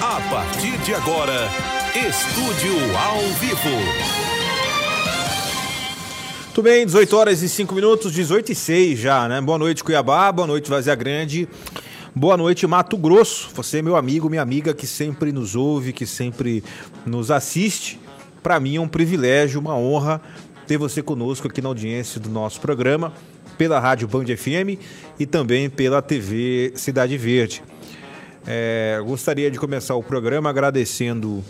A partir de agora, Estúdio ao Vivo. Tudo bem, 18 horas e 5 minutos, 18 e 6 já, né? Boa noite, Cuiabá, boa noite, Vazia Grande. Boa noite, Mato Grosso. Você, meu amigo, minha amiga, que sempre nos ouve, que sempre nos assiste. Para mim é um privilégio, uma honra ter você conosco aqui na audiência do nosso programa, pela Rádio Band FM e também pela TV Cidade Verde. É, gostaria de começar o programa agradecendo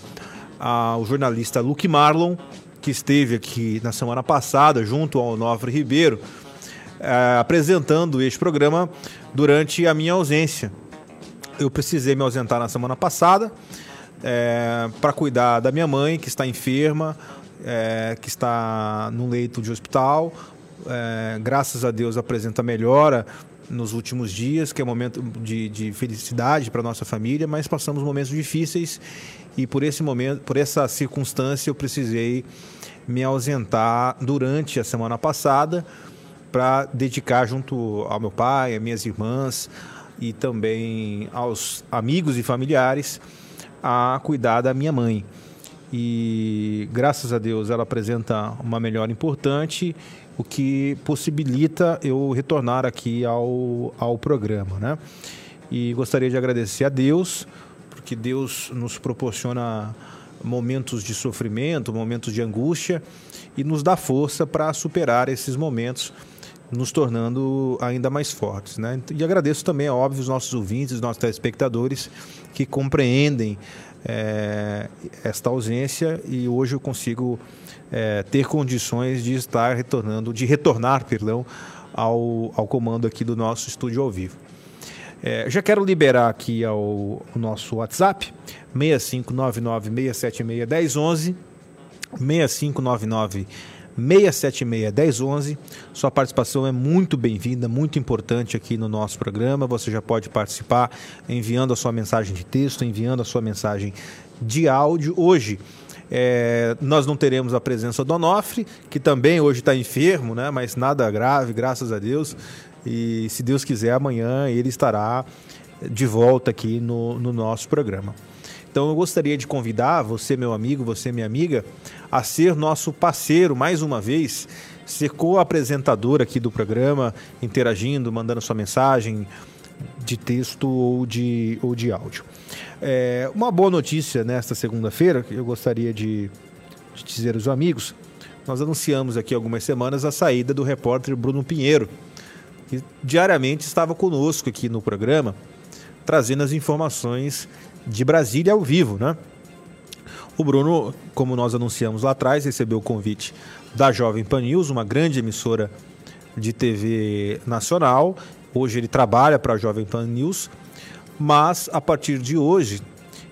ao jornalista Luke Marlon, que esteve aqui na semana passada junto ao Nofre Ribeiro, é, apresentando este programa durante a minha ausência. Eu precisei me ausentar na semana passada é, para cuidar da minha mãe, que está enferma, é, que está no leito de hospital. É, graças a Deus apresenta melhora nos últimos dias, que é um momento de, de felicidade para nossa família, mas passamos momentos difíceis e por esse momento, por essa circunstância, eu precisei me ausentar durante a semana passada para dedicar junto ao meu pai, às minhas irmãs e também aos amigos e familiares a cuidar da minha mãe. E graças a Deus ela apresenta uma melhora importante, o que possibilita eu retornar aqui ao, ao programa. Né? E gostaria de agradecer a Deus, porque Deus nos proporciona momentos de sofrimento, momentos de angústia e nos dá força para superar esses momentos, nos tornando ainda mais fortes. Né? E agradeço também, é óbvio, os nossos ouvintes, os nossos telespectadores que compreendem é, esta ausência e hoje eu consigo é, ter condições de estar retornando, de retornar, perdão, ao, ao comando aqui do nosso estúdio ao vivo. É, já quero liberar aqui ao, o nosso WhatsApp, 6599 676 1011 6599 676 1011. Sua participação é muito bem-vinda, muito importante aqui no nosso programa. Você já pode participar enviando a sua mensagem de texto, enviando a sua mensagem de áudio. Hoje é, nós não teremos a presença do Onofre, que também hoje está enfermo, né? mas nada grave, graças a Deus. E se Deus quiser, amanhã ele estará de volta aqui no, no nosso programa. Então eu gostaria de convidar você, meu amigo, você, minha amiga, a ser nosso parceiro mais uma vez, ser co-apresentador aqui do programa, interagindo, mandando sua mensagem de texto ou de, ou de áudio. É, uma boa notícia nesta segunda-feira, que eu gostaria de, de dizer aos amigos, nós anunciamos aqui algumas semanas a saída do repórter Bruno Pinheiro, que diariamente estava conosco aqui no programa, trazendo as informações de Brasília ao vivo, né? O Bruno, como nós anunciamos lá atrás, recebeu o convite da Jovem Pan News, uma grande emissora de TV nacional. Hoje ele trabalha para a Jovem Pan News, mas a partir de hoje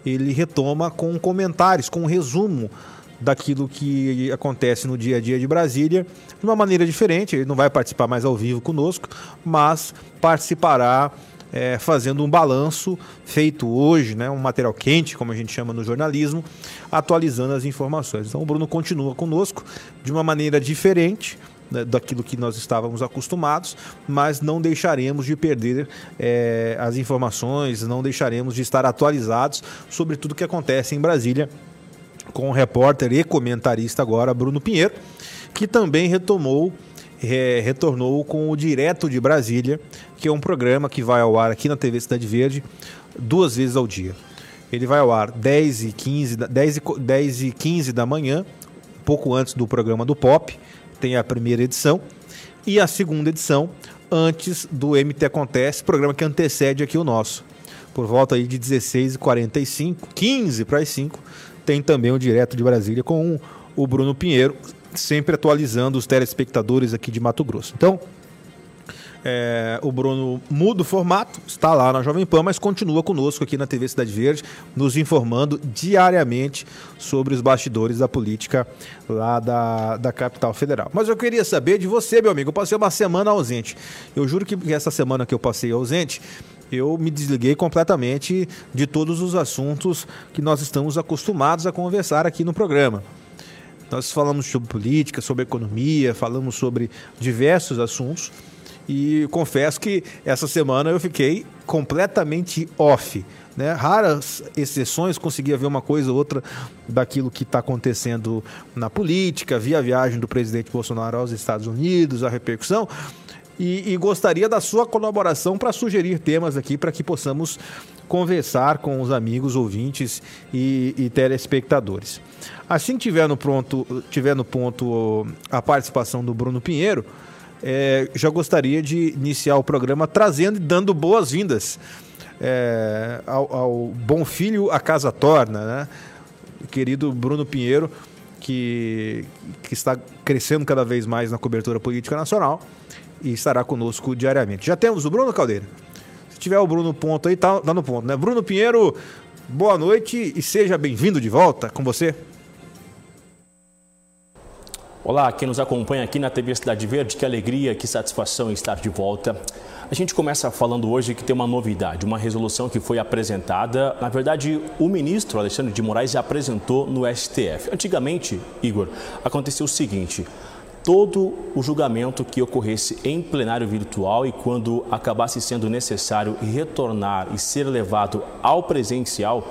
ele retoma com comentários, com um resumo daquilo que acontece no dia a dia de Brasília, de uma maneira diferente. Ele não vai participar mais ao vivo conosco, mas participará é, fazendo um balanço feito hoje, né, um material quente, como a gente chama no jornalismo, atualizando as informações. Então o Bruno continua conosco de uma maneira diferente, né, daquilo que nós estávamos acostumados, mas não deixaremos de perder é, as informações, não deixaremos de estar atualizados sobre tudo que acontece em Brasília com o repórter e comentarista agora Bruno Pinheiro, que também retomou é, retornou com o Direto de Brasília, que é um programa que vai ao ar aqui na TV Cidade Verde duas vezes ao dia. Ele vai ao ar 10 e 15, 10 e, 10 e 15 da manhã, pouco antes do programa do Pop, tem a primeira edição, e a segunda edição antes do MT Acontece, programa que antecede aqui o nosso. Por volta aí de 16h45, 15 para as 5, tem também o Direto de Brasília com o Bruno Pinheiro, sempre atualizando os telespectadores aqui de Mato Grosso. Então, é, o Bruno muda o formato, está lá na Jovem Pan, mas continua conosco aqui na TV Cidade Verde, nos informando diariamente sobre os bastidores da política lá da, da capital federal. Mas eu queria saber de você, meu amigo. Eu passei uma semana ausente. Eu juro que essa semana que eu passei ausente, eu me desliguei completamente de todos os assuntos que nós estamos acostumados a conversar aqui no programa. Nós falamos sobre política, sobre economia, falamos sobre diversos assuntos. E confesso que essa semana eu fiquei completamente off. Né? Raras exceções conseguia ver uma coisa ou outra daquilo que está acontecendo na política, via a viagem do presidente Bolsonaro aos Estados Unidos, a repercussão. E, e gostaria da sua colaboração para sugerir temas aqui para que possamos conversar com os amigos, ouvintes e, e telespectadores. Assim que tiver no, pronto, tiver no ponto a participação do Bruno Pinheiro, é, já gostaria de iniciar o programa trazendo e dando boas-vindas é, ao, ao, bom filho a casa torna, né? Querido Bruno Pinheiro, que, que está crescendo cada vez mais na cobertura política nacional e estará conosco diariamente. Já temos o Bruno Caldeira. Se tiver o Bruno Ponto aí, tá, tá no ponto, né? Bruno Pinheiro, boa noite e seja bem-vindo de volta com você. Olá, quem nos acompanha aqui na TV Cidade Verde, que alegria, que satisfação estar de volta. A gente começa falando hoje que tem uma novidade, uma resolução que foi apresentada. Na verdade, o ministro Alexandre de Moraes apresentou no STF. Antigamente, Igor, aconteceu o seguinte: todo o julgamento que ocorresse em plenário virtual e quando acabasse sendo necessário retornar e ser levado ao presencial,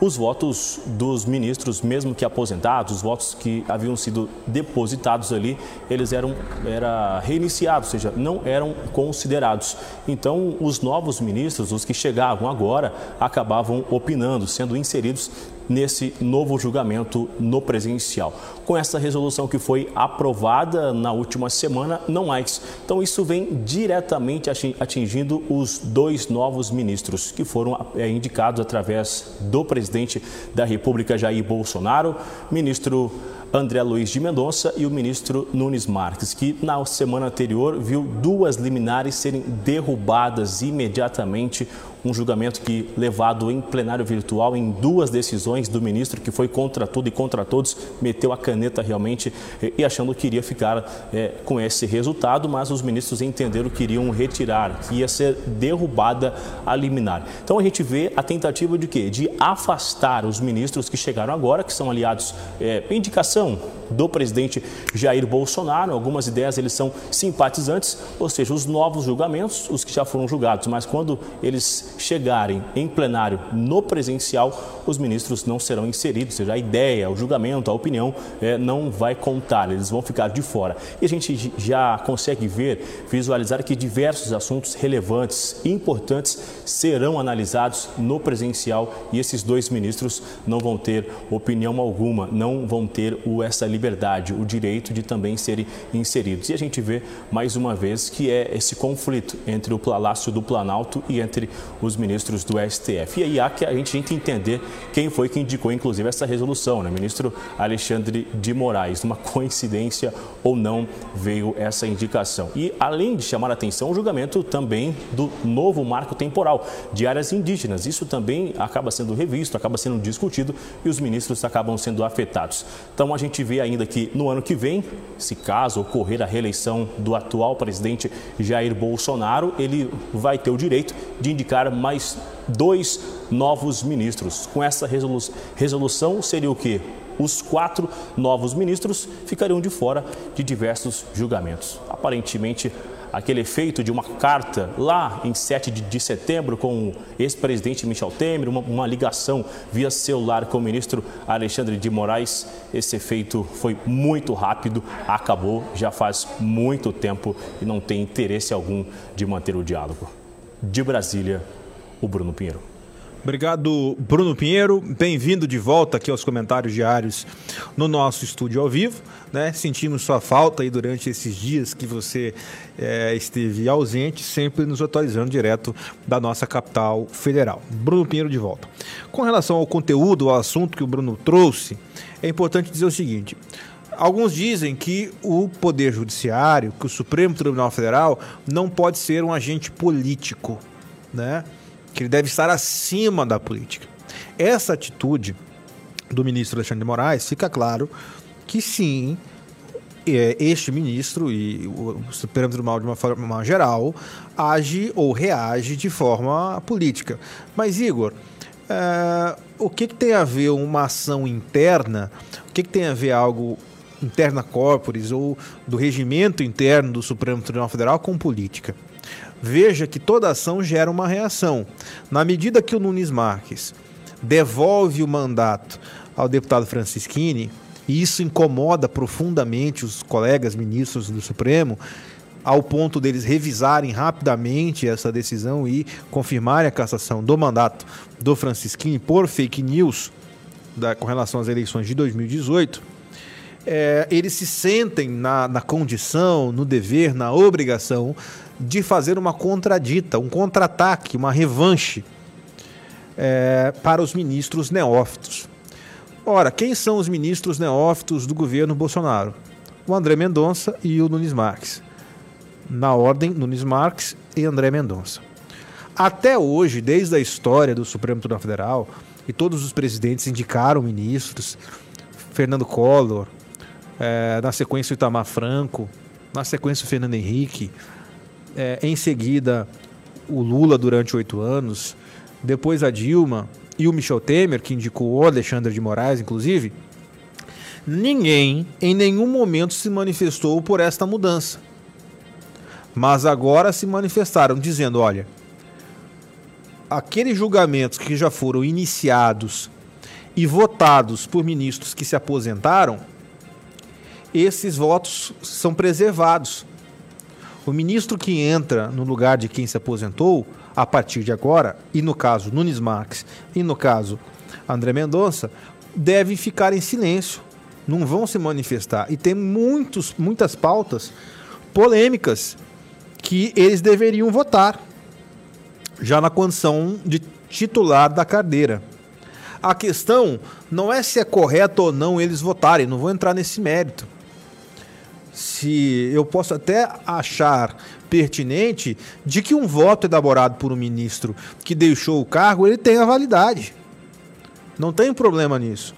os votos dos ministros, mesmo que aposentados, os votos que haviam sido depositados ali, eles eram era reiniciados, ou seja, não eram considerados. Então, os novos ministros, os que chegavam agora, acabavam opinando, sendo inseridos nesse novo julgamento no presencial. Com essa resolução que foi aprovada na última semana, não mais. Então, isso vem diretamente atingindo os dois novos ministros que foram é, indicados através do presidente da República, Jair Bolsonaro, ministro André Luiz de Mendonça e o ministro Nunes Marques, que na semana anterior viu duas liminares serem derrubadas imediatamente um julgamento que, levado em plenário virtual, em duas decisões do ministro, que foi contra tudo e contra todos, meteu a caneta realmente e achando que iria ficar é, com esse resultado, mas os ministros entenderam que iriam retirar, que ia ser derrubada a liminar. Então a gente vê a tentativa de quê? De afastar os ministros que chegaram agora, que são aliados, é, indicação do presidente Jair Bolsonaro, algumas ideias eles são simpatizantes, ou seja, os novos julgamentos, os que já foram julgados, mas quando eles chegarem em plenário no presencial, os ministros não serão inseridos, ou seja, a ideia, o julgamento, a opinião é, não vai contar, eles vão ficar de fora. E a gente já consegue ver, visualizar que diversos assuntos relevantes e importantes serão analisados no presencial e esses dois ministros não vão ter opinião alguma, não vão ter o, essa liberdade, o direito de também serem inseridos. E a gente vê mais uma vez que é esse conflito entre o Palácio do Planalto e entre os ministros do STF. E aí há que a gente entender quem foi que indicou, inclusive, essa resolução, né? Ministro Alexandre de Moraes. Uma coincidência ou não veio essa indicação. E além de chamar a atenção, o julgamento também do novo marco temporal de áreas indígenas. Isso também acaba sendo revisto, acaba sendo discutido e os ministros acabam sendo afetados. Então a gente vê ainda que no ano que vem, se caso ocorrer a reeleição do atual presidente Jair Bolsonaro, ele vai ter o direito de indicar mais dois novos ministros. Com essa resolução, seria o quê? Os quatro novos ministros ficariam de fora de diversos julgamentos. Aparentemente, aquele efeito de uma carta lá em 7 de, setembro com o ex-presidente Michel Temer, uma, uma, ligação via celular com o ministro Alexandre de Moraes. Esse efeito foi muito rápido, acabou já faz muito tempo e não tem interesse algum de manter o diálogo. De Brasília, o Bruno Pinheiro. Obrigado, Bruno Pinheiro. Bem-vindo de volta aqui aos comentários diários no nosso estúdio ao vivo. Né? Sentimos sua falta aí durante esses dias que você é, esteve ausente, sempre nos atualizando direto da nossa capital federal. Bruno Pinheiro de volta. Com relação ao conteúdo, ao assunto que o Bruno trouxe, é importante dizer o seguinte. Alguns dizem que o Poder Judiciário, que o Supremo Tribunal Federal, não pode ser um agente político, né? que ele deve estar acima da política. Essa atitude do ministro Alexandre de Moraes fica claro que sim, é, este ministro e o Supremo Tribunal, de uma forma geral, age ou reage de forma política. Mas, Igor, é, o que, que, tem a ver uma ação interna, o que, que tem a ver algo interna corporis ou do regimento interno do Supremo Tribunal Federal com política? Veja que toda ação gera uma reação. Na medida que o Nunes Marques devolve o mandato ao deputado Francisquini, e isso incomoda profundamente os colegas ministros do Supremo, ao ponto deles revisarem rapidamente essa decisão e confirmarem a cassação do mandato do Francisquini por fake news da, com relação às eleições de 2018, é, eles se sentem na, na condição, no dever, na obrigação de fazer uma contradita, um contra-ataque, uma revanche é, para os ministros neófitos. Ora, quem são os ministros neófitos do governo Bolsonaro? O André Mendonça e o Nunes Marques. Na ordem, Nunes Marques e André Mendonça. Até hoje, desde a história do Supremo Tribunal Federal, e todos os presidentes indicaram ministros, Fernando Collor, é, na sequência o Itamar Franco, na sequência o Fernando Henrique, é, em seguida o Lula durante oito anos, depois a Dilma e o Michel Temer, que indicou o Alexandre de Moraes, inclusive, ninguém em nenhum momento se manifestou por esta mudança. Mas agora se manifestaram dizendo: olha, aqueles julgamentos que já foram iniciados e votados por ministros que se aposentaram, esses votos são preservados. O ministro que entra no lugar de quem se aposentou, a partir de agora, e no caso Nunes Marques e no caso André Mendonça, devem ficar em silêncio, não vão se manifestar. E tem muitos, muitas pautas polêmicas que eles deveriam votar, já na condição de titular da cadeira. A questão não é se é correto ou não eles votarem, não vou entrar nesse mérito se eu posso até achar pertinente de que um voto elaborado por um ministro que deixou o cargo ele tenha validade. Não tem problema nisso.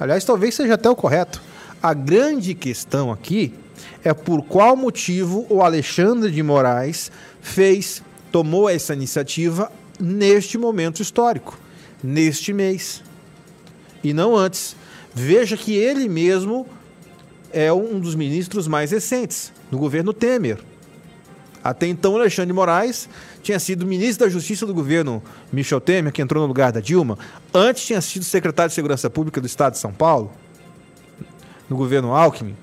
Aliás, talvez seja até o correto. A grande questão aqui é por qual motivo o Alexandre de Moraes fez, tomou essa iniciativa neste momento histórico, neste mês, e não antes. Veja que ele mesmo é um dos ministros mais recentes do governo Temer. Até então, Alexandre de Moraes tinha sido ministro da Justiça do governo Michel Temer, que entrou no lugar da Dilma. Antes tinha sido secretário de Segurança Pública do Estado de São Paulo, no governo Alckmin.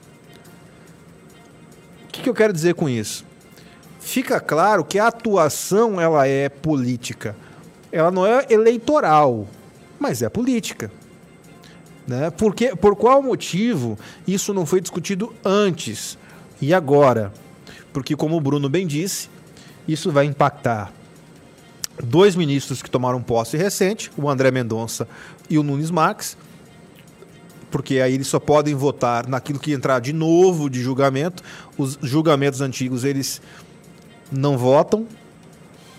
O que, que eu quero dizer com isso? Fica claro que a atuação ela é política. Ela não é eleitoral, mas é política. Né? Porque, por qual motivo isso não foi discutido antes e agora? Porque, como o Bruno bem disse, isso vai impactar dois ministros que tomaram posse recente, o André Mendonça e o Nunes Marques, porque aí eles só podem votar naquilo que entrar de novo de julgamento. Os julgamentos antigos eles não votam,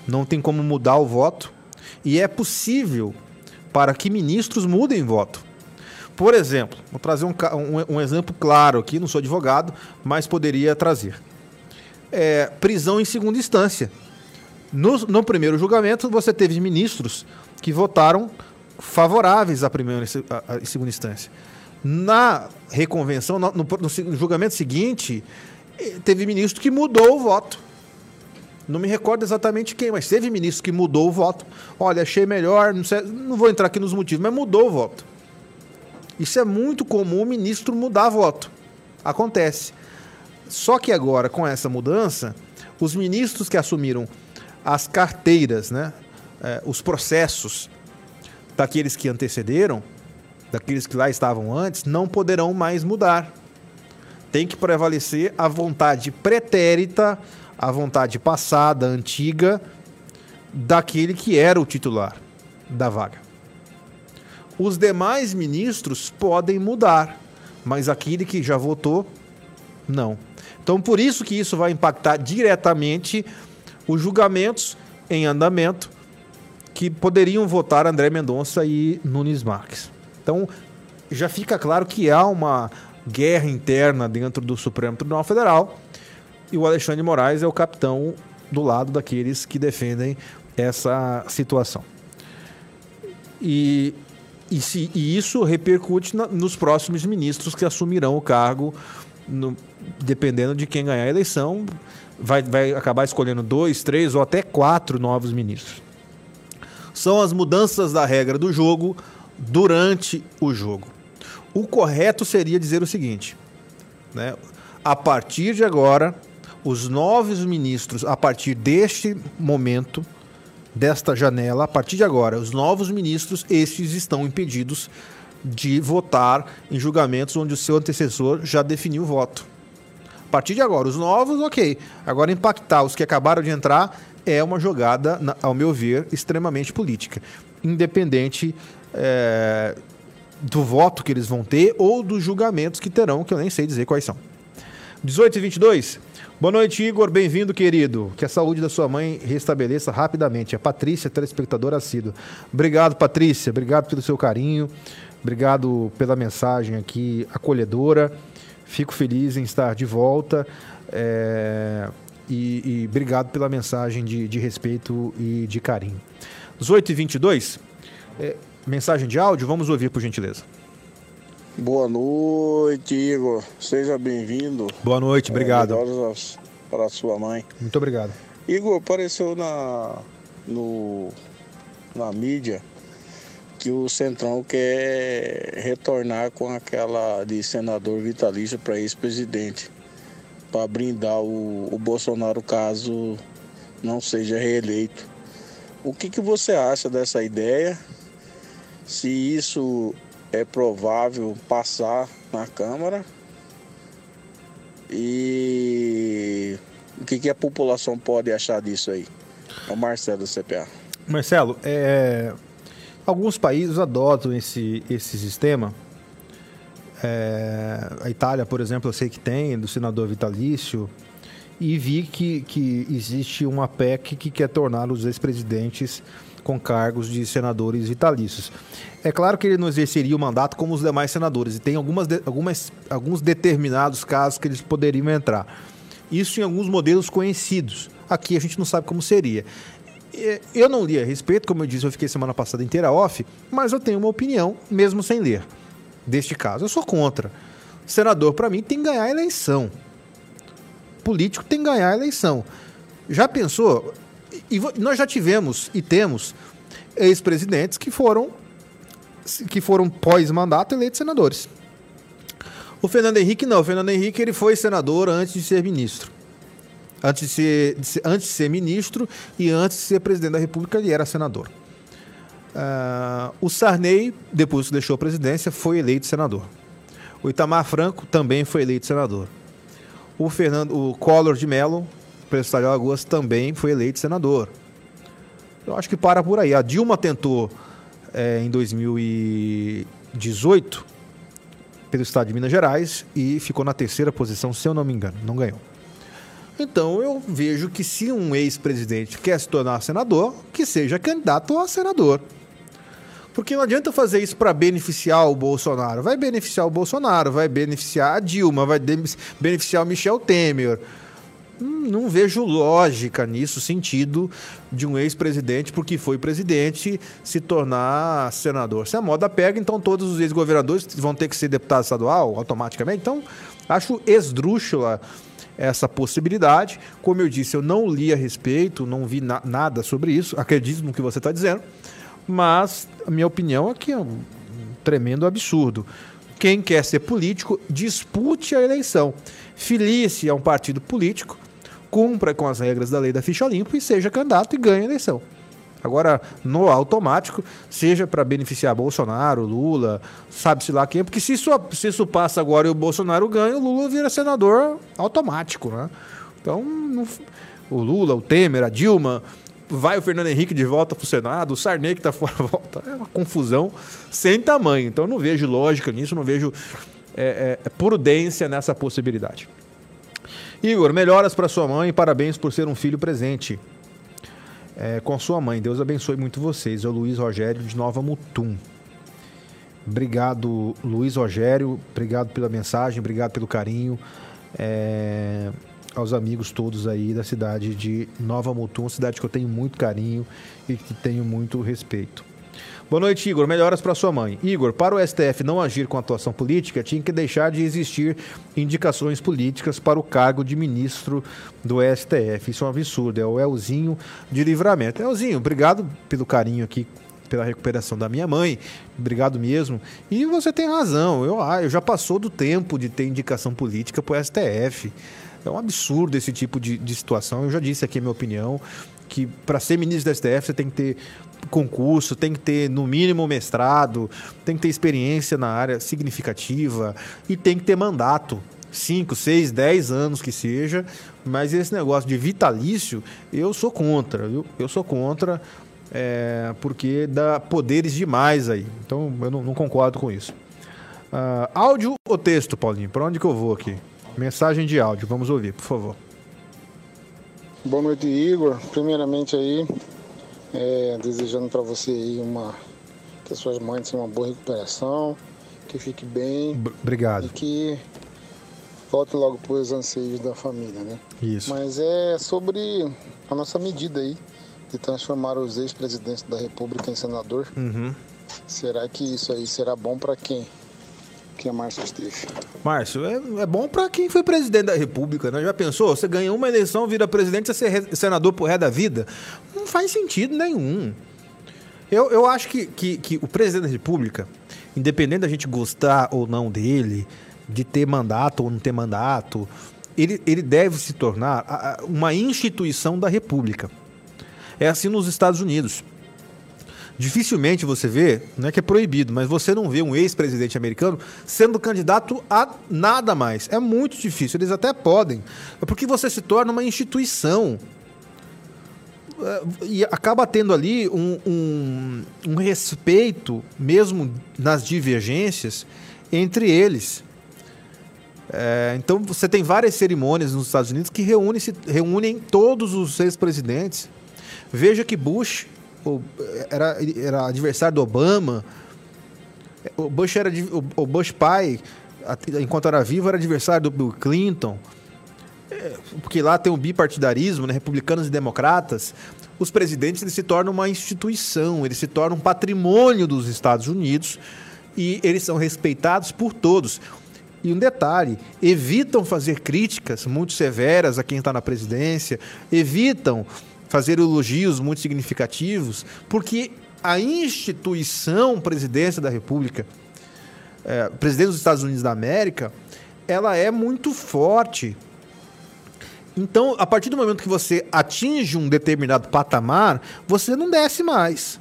não tem como mudar o voto, e é possível para que ministros mudem voto. Por exemplo, vou trazer um, um, um exemplo claro aqui, não sou advogado, mas poderia trazer. É, prisão em segunda instância. No, no, primeiro julgamento, você teve ministros que votaram favoráveis à primeira e segunda instância. Na reconvenção, no, no, no, julgamento seguinte, eh, teve ministro que mudou o voto. Não me recordo exatamente quem, mas teve ministro que mudou o voto. Olha, achei melhor, não, sei, não vou entrar aqui nos motivos, mas mudou o voto. Isso é muito comum o ministro mudar voto. Acontece. Só que agora, com essa mudança, os ministros que assumiram as carteiras, né, eh, os processos daqueles que antecederam, daqueles que lá estavam antes, não poderão mais mudar. Tem que prevalecer a vontade pretérita, a vontade passada, antiga, daquele que era o titular da vaga. Os demais ministros podem mudar, mas aquele que já votou, não. Então, por isso que isso vai impactar diretamente os julgamentos em andamento que poderiam votar André Mendonça e Nunes Marques. Então, já fica claro que há uma guerra interna dentro do Supremo Tribunal Federal e o Alexandre Moraes é o capitão do lado daqueles que defendem essa situação. E e, se, e isso repercute na, nos próximos ministros que assumirão o cargo no, dependendo de quem ganhar a eleição, vai, vai acabar escolhendo dois, três ou até quatro novos ministros. São as mudanças da regra do jogo durante o jogo. O correto seria dizer o seguinte: né? a partir de agora, os novos ministros, a partir deste momento, desta janela, a partir de agora, os novos ministros, estes estão impedidos de votar em julgamentos onde o seu antecessor já definiu o voto. A partir de agora, os novos, ok. Agora, impactar os que acabaram de entrar é uma jogada, ao meu ver, extremamente política. Independente é, do voto que eles vão ter ou dos julgamentos que terão, que eu nem sei dizer quais são. 18 e 22. Boa noite, Igor. Bem-vindo, querido. Que a saúde da sua mãe restabeleça rapidamente. A Patrícia, telespectadora assídua. Obrigado, Patrícia. Obrigado pelo seu carinho. Obrigado pela mensagem aqui acolhedora. Fico feliz em estar de volta. É... E, e, obrigado pela mensagem de, de, respeito e de carinho. 18 e 22. É, mensagem de áudio, vamos ouvir, por gentileza. Boa noite, Igor. Seja bem-vindo. Boa noite, obrigado. É, para sua mãe. Muito obrigado. Igor, apareceu na, no, na mídia que o Centrão quer retornar com aquela de senador vitalício para ex-presidente, para brindar o, o Bolsonaro caso não seja reeleito. O que, que você acha dessa ideia? Se isso é provável passar na Câmara e o que, que a população pode achar disso aí? É o Marcelo do CPA. Marcelo, é... alguns países adotam esse, esse sistema. É... A Itália, por exemplo, eu sei que tem, do senador vitalício. E vi que, que existe uma PEC que quer tornar os ex-presidentes com cargos de senadores vitalícios. É claro que ele não exerceria o mandato como os demais senadores, e tem algumas, algumas, alguns determinados casos que eles poderiam entrar. Isso em alguns modelos conhecidos. Aqui a gente não sabe como seria. Eu não li a respeito, como eu disse, eu fiquei semana passada inteira off, mas eu tenho uma opinião, mesmo sem ler, deste caso. Eu sou contra. Senador, para mim, tem que ganhar a eleição. Político tem que ganhar a eleição. Já pensou? E nós já tivemos e temos ex-presidentes que foram que foram pós-mandato eleitos senadores. O Fernando Henrique não. O Fernando Henrique ele foi senador antes de ser ministro. Antes de ser, de ser antes de ser ministro e antes de ser presidente da República, ele era senador. Uh, o Sarney, depois que deixou a presidência, foi eleito senador. O Itamar Franco também foi eleito senador. O Fernando, o Collor de Mello Estado de Alagoas, também foi eleito senador. Eu acho que para por aí. A Dilma tentou é, em 2018 pelo Estado de Minas Gerais e ficou na terceira posição, se eu não me engano, não ganhou. Então eu vejo que se um ex-presidente quer se tornar senador, que seja candidato a senador. Porque não adianta fazer isso para beneficiar o Bolsonaro. Vai beneficiar o Bolsonaro, vai beneficiar a Dilma, vai beneficiar o Michel Temer não vejo lógica nisso, sentido de um ex-presidente, porque foi presidente, se tornar senador. Se a moda pega, então todos os ex-governadores vão ter que ser deputado estadual automaticamente. Então, acho esdrúxula essa possibilidade. Como eu disse, eu não li a respeito, não vi na nada sobre isso, acredito no que você está dizendo, mas a minha opinião é que é um tremendo absurdo. Quem quer ser político, dispute a eleição. Filie-se a um partido político cumpra com as regras da lei da ficha limpa e seja candidato e ganhe a eleição. Agora, no automático, seja para beneficiar Bolsonaro, Lula, sabe-se lá quem, porque se isso, se isso passa agora e o Bolsonaro ganha, o Lula vira senador automático, né? Então, no, o Lula, o Temer, a Dilma, vai o Fernando Henrique de volta para o Senado, o Sarney que está fora volta. É uma confusão sem tamanho. Então, não vejo lógica nisso, não vejo é, é, prudência nessa possibilidade. Igor, melhoras para sua mãe e parabéns por ser um filho presente. É, com sua mãe. Deus abençoe muito vocês. É o Luiz Rogério de Nova Mutum. Obrigado, Luiz Rogério. Obrigado pela mensagem, obrigado pelo carinho. É, aos amigos todos aí da cidade de Nova Mutum, cidade que eu tenho muito carinho e que tenho muito respeito. Boa noite, Igor. Melhoras para sua mãe. Igor, para o STF não agir com atuação política, tinha que deixar de existir indicações políticas para o cargo de ministro do STF. Isso é um absurdo. É o Elzinho de livramento. Elzinho, obrigado pelo carinho aqui pela recuperação da minha mãe. Obrigado mesmo. E você tem razão. Eu, ah, eu já passou do tempo de ter indicação política para o STF. É um absurdo esse tipo de, de situação. Eu já disse aqui a minha opinião que para ser ministro da STF você tem que ter concurso, tem que ter no mínimo mestrado, tem que ter experiência na área significativa e tem que ter mandato. 5, 6, 10 anos que seja, mas esse negócio de vitalício, eu sou contra, viu? Eu sou contra, é, porque dá poderes demais aí. Então eu não, não concordo com isso. Uh, áudio ou texto, Paulinho? Para onde que eu vou aqui? Mensagem de áudio, vamos ouvir, por favor. Boa noite, Igor. Primeiramente aí, é, desejando para você aí uma que as suas mães tenham uma boa recuperação, que fique bem. B obrigado. E que volte logo para os anseios da família, né? Isso. Mas é sobre a nossa medida aí de transformar os ex-presidentes da República em senador. Uhum. Será que isso aí será bom para quem? Que é Márcio Estefe. Márcio, é, é bom para quem foi presidente da República, né? Já pensou? Você ganha uma eleição, vira presidente, você ser senador por ré da vida? Não faz sentido nenhum. Eu, eu acho que, que, que o presidente da República, independente da gente gostar ou não dele, de ter mandato ou não ter mandato, ele, ele deve se tornar uma instituição da República. É assim nos Estados Unidos. Dificilmente você vê, não é que é proibido, mas você não vê um ex-presidente americano sendo candidato a nada mais. É muito difícil. Eles até podem. É porque você se torna uma instituição. É, e acaba tendo ali um, um, um respeito, mesmo nas divergências, entre eles. É, então você tem várias cerimônias nos Estados Unidos que reúnem, reúnem todos os ex-presidentes Veja que Bush era, era adversário do Obama. O Bush era o Bush pai, enquanto era vivo, era adversário do Bill Clinton. É, porque lá tem o bipartidarismo, né, republicanos e democratas. Os presidentes eles se tornam uma instituição, eles se tornam um patrimônio dos Estados Unidos e eles são respeitados por todos. E um detalhe: evitam fazer críticas muito severas a quem está na presidência, evitam fazer elogios muito significativos, porque a instituição presidência da República, é, presidente dos Estados Unidos da América, ela é muito forte. Então, a partir do momento que você atinge um determinado patamar, você não desce mais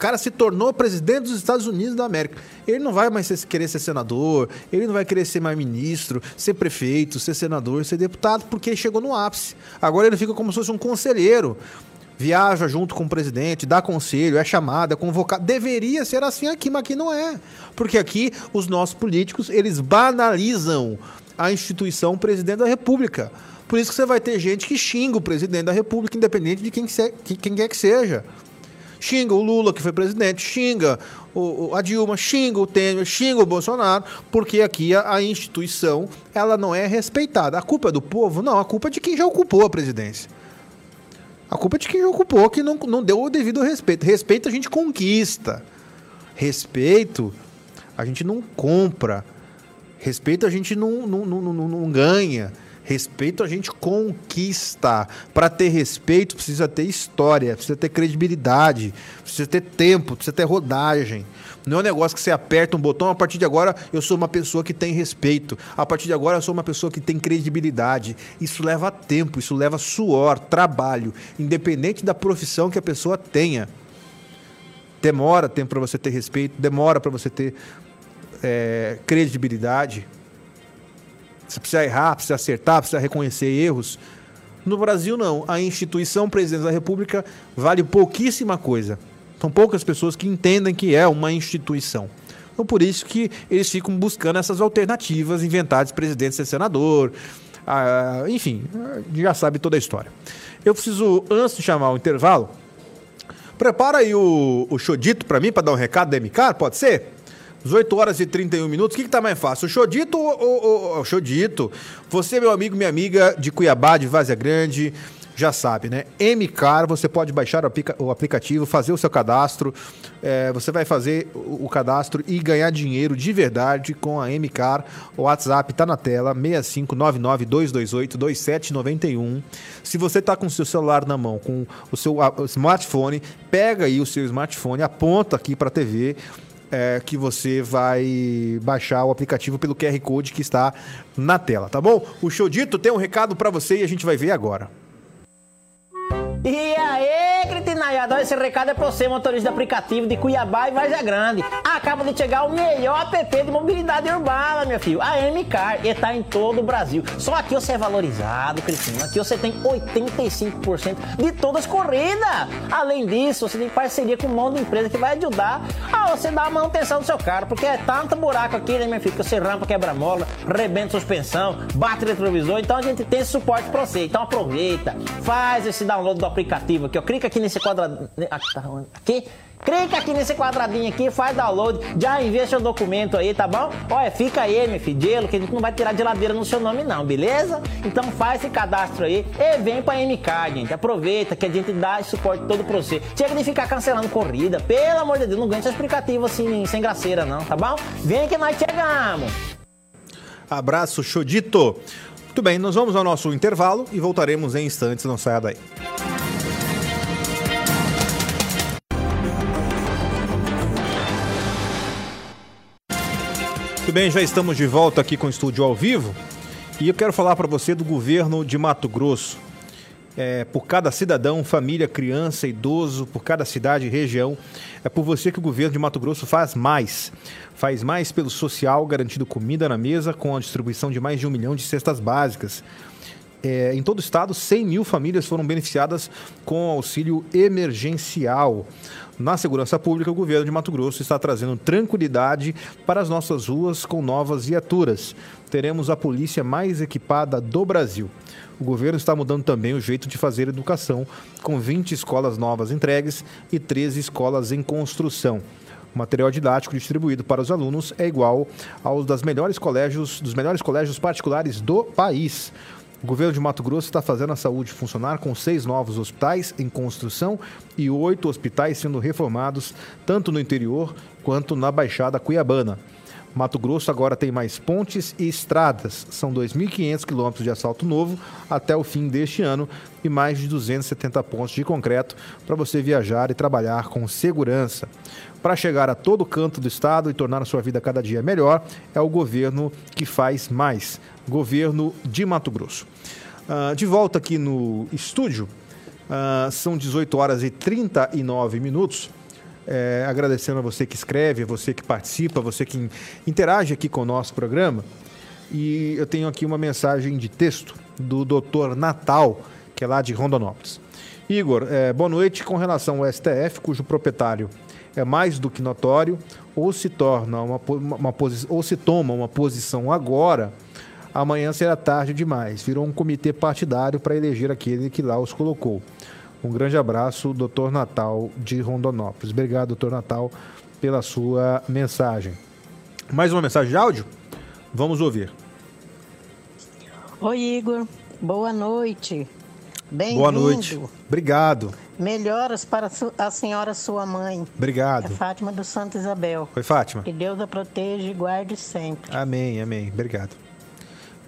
cara se tornou presidente dos Estados Unidos da América. Ele não vai mais querer ser senador, ele não vai querer ser mais ministro, ser prefeito, ser senador, ser deputado, porque chegou no ápice. Agora ele fica como se fosse um conselheiro. Viaja junto com o presidente, dá conselho, é chamado, é convocado. Deveria ser assim aqui, mas aqui não é. Porque aqui os nossos políticos, eles banalizam a instituição presidente da República. Por isso que você vai ter gente que xinga o presidente da República, independente de quem quer que seja xinga o Lula, que foi presidente, xinga o, a Dilma, xinga o Temer, xinga o Bolsonaro, porque aqui a, a, instituição ela não é respeitada. A culpa é do povo? Não, a culpa é de quem já ocupou a presidência. A culpa é de quem já ocupou, que não, não deu o devido respeito. Respeito a gente conquista. Respeito a gente não compra. Respeito a gente não, não, não, não, não ganha. Respeito a gente conquista. Para ter respeito, precisa ter história, precisa ter credibilidade, precisa ter tempo, precisa ter rodagem. Não é um negócio que você aperta um botão, a partir de agora eu sou uma pessoa que tem respeito. A partir de agora eu sou uma pessoa que tem credibilidade. Isso leva tempo, isso leva suor, trabalho, independente da profissão que a pessoa tenha. Demora tempo para você ter respeito, demora para você ter é, credibilidade. Você precisa errar, precisa acertar, precisa reconhecer erros. No Brasil, não. A instituição presidente da República vale pouquíssima coisa. São poucas pessoas que entendem que é uma instituição. Então, por isso que eles ficam buscando essas alternativas, inventadas presidente ser senador. Ah, enfim, já sabe toda a história. Eu preciso, antes de chamar o intervalo, prepara aí o, o Chodito para mim, para dar um recado da MK, pode ser? 18 horas e 31 minutos. O que, que tá mais fácil? O Chodito ou o Chodito? Você, meu amigo, minha amiga de Cuiabá, de Vazia Grande, já sabe, né? MCAR, você pode baixar o, aplica o aplicativo, fazer o seu cadastro, é, você vai fazer o, cadastro e ganhar dinheiro de verdade com a MCAR. O WhatsApp está na tela, 65992282791. Se você está com o seu celular na mão, com o seu smartphone, pega aí o seu smartphone, aponta aqui para a TV é, que você vai baixar o aplicativo pelo QR Code que está na tela, tá bom? O Show Dito tem um recado para você e a gente vai ver agora. E aí, cretinaiada, esse recado é pra você, motorista de aplicativo de Cuiabá e Várzea Grande. Acaba de chegar o melhor app de mobilidade urbana, meu filho, a M-Car, e tá em todo o Brasil. Só aqui você é valorizado, Cristina, aqui você tem 85% de todas as corridas. Além disso, você tem parceria com um monte de empresa que vai ajudar a você dar a manutenção do seu carro, porque é tanto buraco aqui, né, meu filho, que você rampa, quebra mola, rebenta suspensão, bate retrovisor, então a gente tem esse suporte pra você. Então aproveita, faz esse download do aplicativo aqui, ó. Clica aqui nesse quadradinho. Aqui. Clica aqui nesse quadradinho aqui, faz download, já envia seu documento aí, tá bom? Olha, fica aí, meu filho, gelo, que a gente não vai tirar geladeira no seu nome não, beleza? Então faz esse cadastro aí e vem pra MK, gente. Aproveita que a gente dá esse suporte todo pra você. Chega de ficar cancelando corrida, pelo amor de Deus, não ganha esse aplicativo assim, sem graceira não, tá bom? Vem que nós chegamos! Abraço, Chodito! Muito bem, nós vamos ao nosso intervalo e voltaremos em instantes, não saia daí. Muito bem, já estamos de volta aqui com o estúdio ao vivo e eu quero falar para você do governo de Mato Grosso. É, por cada cidadão, família, criança, idoso, por cada cidade e região, é por você que o governo de Mato Grosso faz mais. Faz mais pelo social, garantindo comida na mesa, com a distribuição de mais de um milhão de cestas básicas. É, em todo o estado, 100 mil famílias foram beneficiadas com auxílio emergencial. Na segurança pública, o governo de Mato Grosso está trazendo tranquilidade para as nossas ruas com novas viaturas. Teremos a polícia mais equipada do Brasil. O governo está mudando também o jeito de fazer educação, com 20 escolas novas entregues e 13 escolas em construção. O material didático distribuído para os alunos é igual aos das melhores colégios, dos melhores colégios particulares do país. O governo de Mato Grosso está fazendo a saúde funcionar com seis novos hospitais em construção e oito hospitais sendo reformados, tanto no interior quanto na Baixada Cuiabana. Mato Grosso agora tem mais pontes e estradas. São 2.500 quilômetros de asfalto novo até o fim deste ano e mais de 270 pontos de concreto para você viajar e trabalhar com segurança. Para chegar a todo canto do estado e tornar a sua vida cada dia melhor, é o governo que faz mais. Governo de Mato Grosso. Uh, de volta aqui no estúdio, uh, são 18 horas e 39 minutos. É, agradecendo a você que escreve, a você que participa, a você que interage aqui com o nosso programa. E eu tenho aqui uma mensagem de texto do Dr. Natal, que é lá de Rondonópolis. Igor, é, boa noite. Com relação ao STF, cujo proprietário é mais do que notório, ou se torna uma, uma, uma ou se toma uma posição agora, amanhã será tarde demais. Virou um comitê partidário para eleger aquele que lá os colocou. Um grande abraço, doutor Natal de Rondonópolis. Obrigado, doutor Natal, pela sua mensagem. Mais uma mensagem de áudio? Vamos ouvir. Oi, Igor. Boa noite. Bem Boa noite. Obrigado. Melhoras para a senhora sua mãe. Obrigado. É Fátima do Santo Isabel. Oi, Fátima. Que Deus a proteja e guarde sempre. Amém, amém. Obrigado.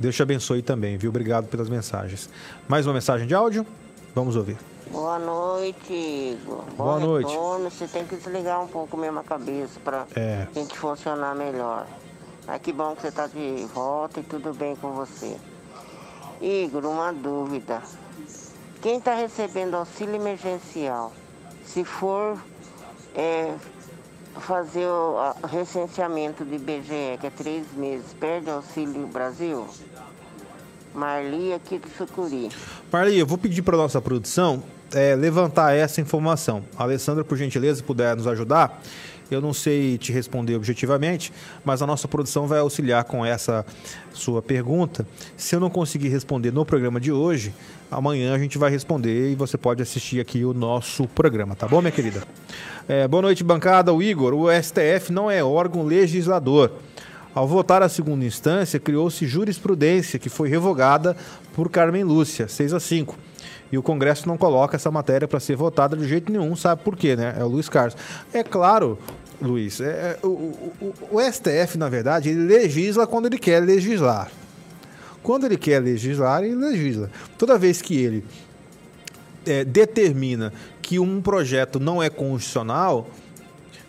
Deus te abençoe também, viu? Obrigado pelas mensagens. Mais uma mensagem de áudio? Vamos ouvir. Boa noite, Igor. Boa Bom noite. Retorno. Você tem que desligar um pouco mesmo a cabeça para é. a gente funcionar melhor. Mas que bom que você está de volta e tudo bem com você. Igor, uma dúvida. Quem está recebendo auxílio emergencial, se for é, fazer o recenseamento de IBGE, que é três meses, perde auxílio Brasil? Marli aqui do Sucuri. Marli, eu vou pedir para nossa produção é, levantar essa informação. Alessandra, por gentileza, puder nos ajudar. Eu não sei te responder objetivamente, mas a nossa produção vai auxiliar com essa sua pergunta. Se eu não conseguir responder no programa de hoje, amanhã a gente vai responder e você pode assistir aqui o nosso programa, tá bom, minha querida? É, boa noite, bancada. O Igor, o STF não é órgão legislador. Ao votar a segunda instância, criou-se jurisprudência que foi revogada por Carmen Lúcia, 6 a 5. E o Congresso não coloca essa matéria para ser votada de jeito nenhum, sabe por quê, né? É o Luiz Carlos. É claro, Luiz, é, é, o, o, o STF, na verdade, ele legisla quando ele quer legislar. Quando ele quer legislar, ele legisla. Toda vez que ele é, determina que um projeto não é constitucional,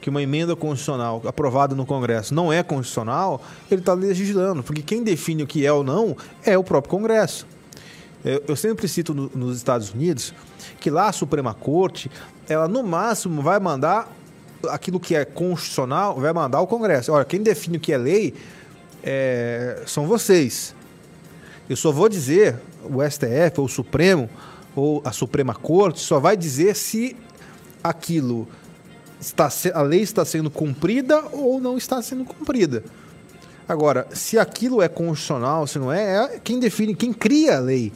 que uma emenda constitucional aprovada no Congresso não é constitucional, ele está legislando, porque quem define o que é ou não é o próprio Congresso. Eu, eu sempre cito no, nos Estados Unidos que lá a Suprema Corte, ela no máximo vai mandar aquilo que é constitucional, vai mandar ao Congresso. Olha, quem define o que é lei é, são vocês. Eu só vou dizer, o STF ou o Supremo ou a Suprema Corte só vai dizer se aquilo está a lei está sendo cumprida ou não está sendo cumprida. Agora, se aquilo é constitucional, se não é, é quem define, quem cria a lei,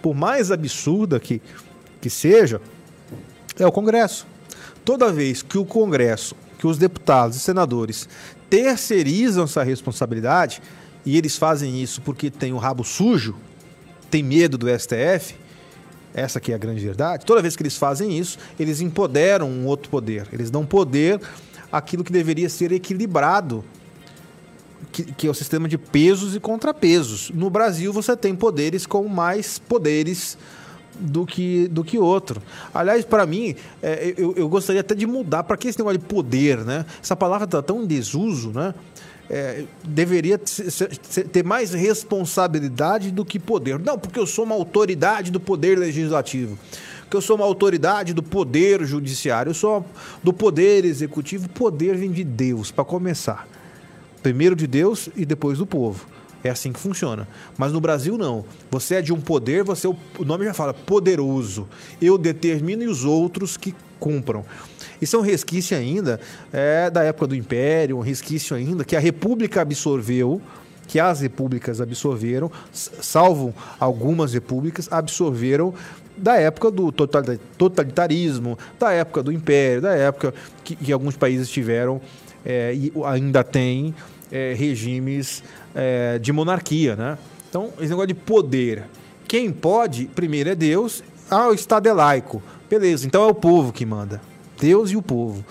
por mais absurda que, que seja, é o Congresso. Toda vez que o Congresso, que os deputados e senadores terceirizam essa responsabilidade, e eles fazem isso porque tem o rabo sujo, tem medo do STF, essa que é a grande verdade. Toda vez que eles fazem isso, eles empoderam um outro poder. Eles dão poder àquilo que deveria ser equilibrado, que, que é o sistema de pesos e contrapesos. No Brasil, você tem poderes com mais poderes do que, do que outro. Aliás, para mim, é, eu, eu gostaria até de mudar. Para que esse negócio de poder, né? Essa palavra está tão em desuso, né? é, deveria ter mais responsabilidade do que poder. Não, porque eu sou uma autoridade do poder legislativo, que eu sou uma autoridade do poder judiciário, eu sou do poder executivo. Poder vem de Deus, para começar. Primeiro de Deus e depois do povo. É assim que funciona. Mas no Brasil não. Você é de um poder, você o nome já fala poderoso. Eu determino e os outros que cumpram. Isso é um resquício ainda é, da época do Império, um resquício ainda que a República absorveu, que as repúblicas absorveram, salvo algumas repúblicas, absorveram da época do totalitarismo, da época do Império, da época que, que alguns países tiveram é, e ainda têm é, regimes é, de monarquia, né? Então, esse negócio de poder. Quem pode, primeiro é Deus. Ah, o Estado é laico. Beleza, então é o povo que manda. Deus e o povo.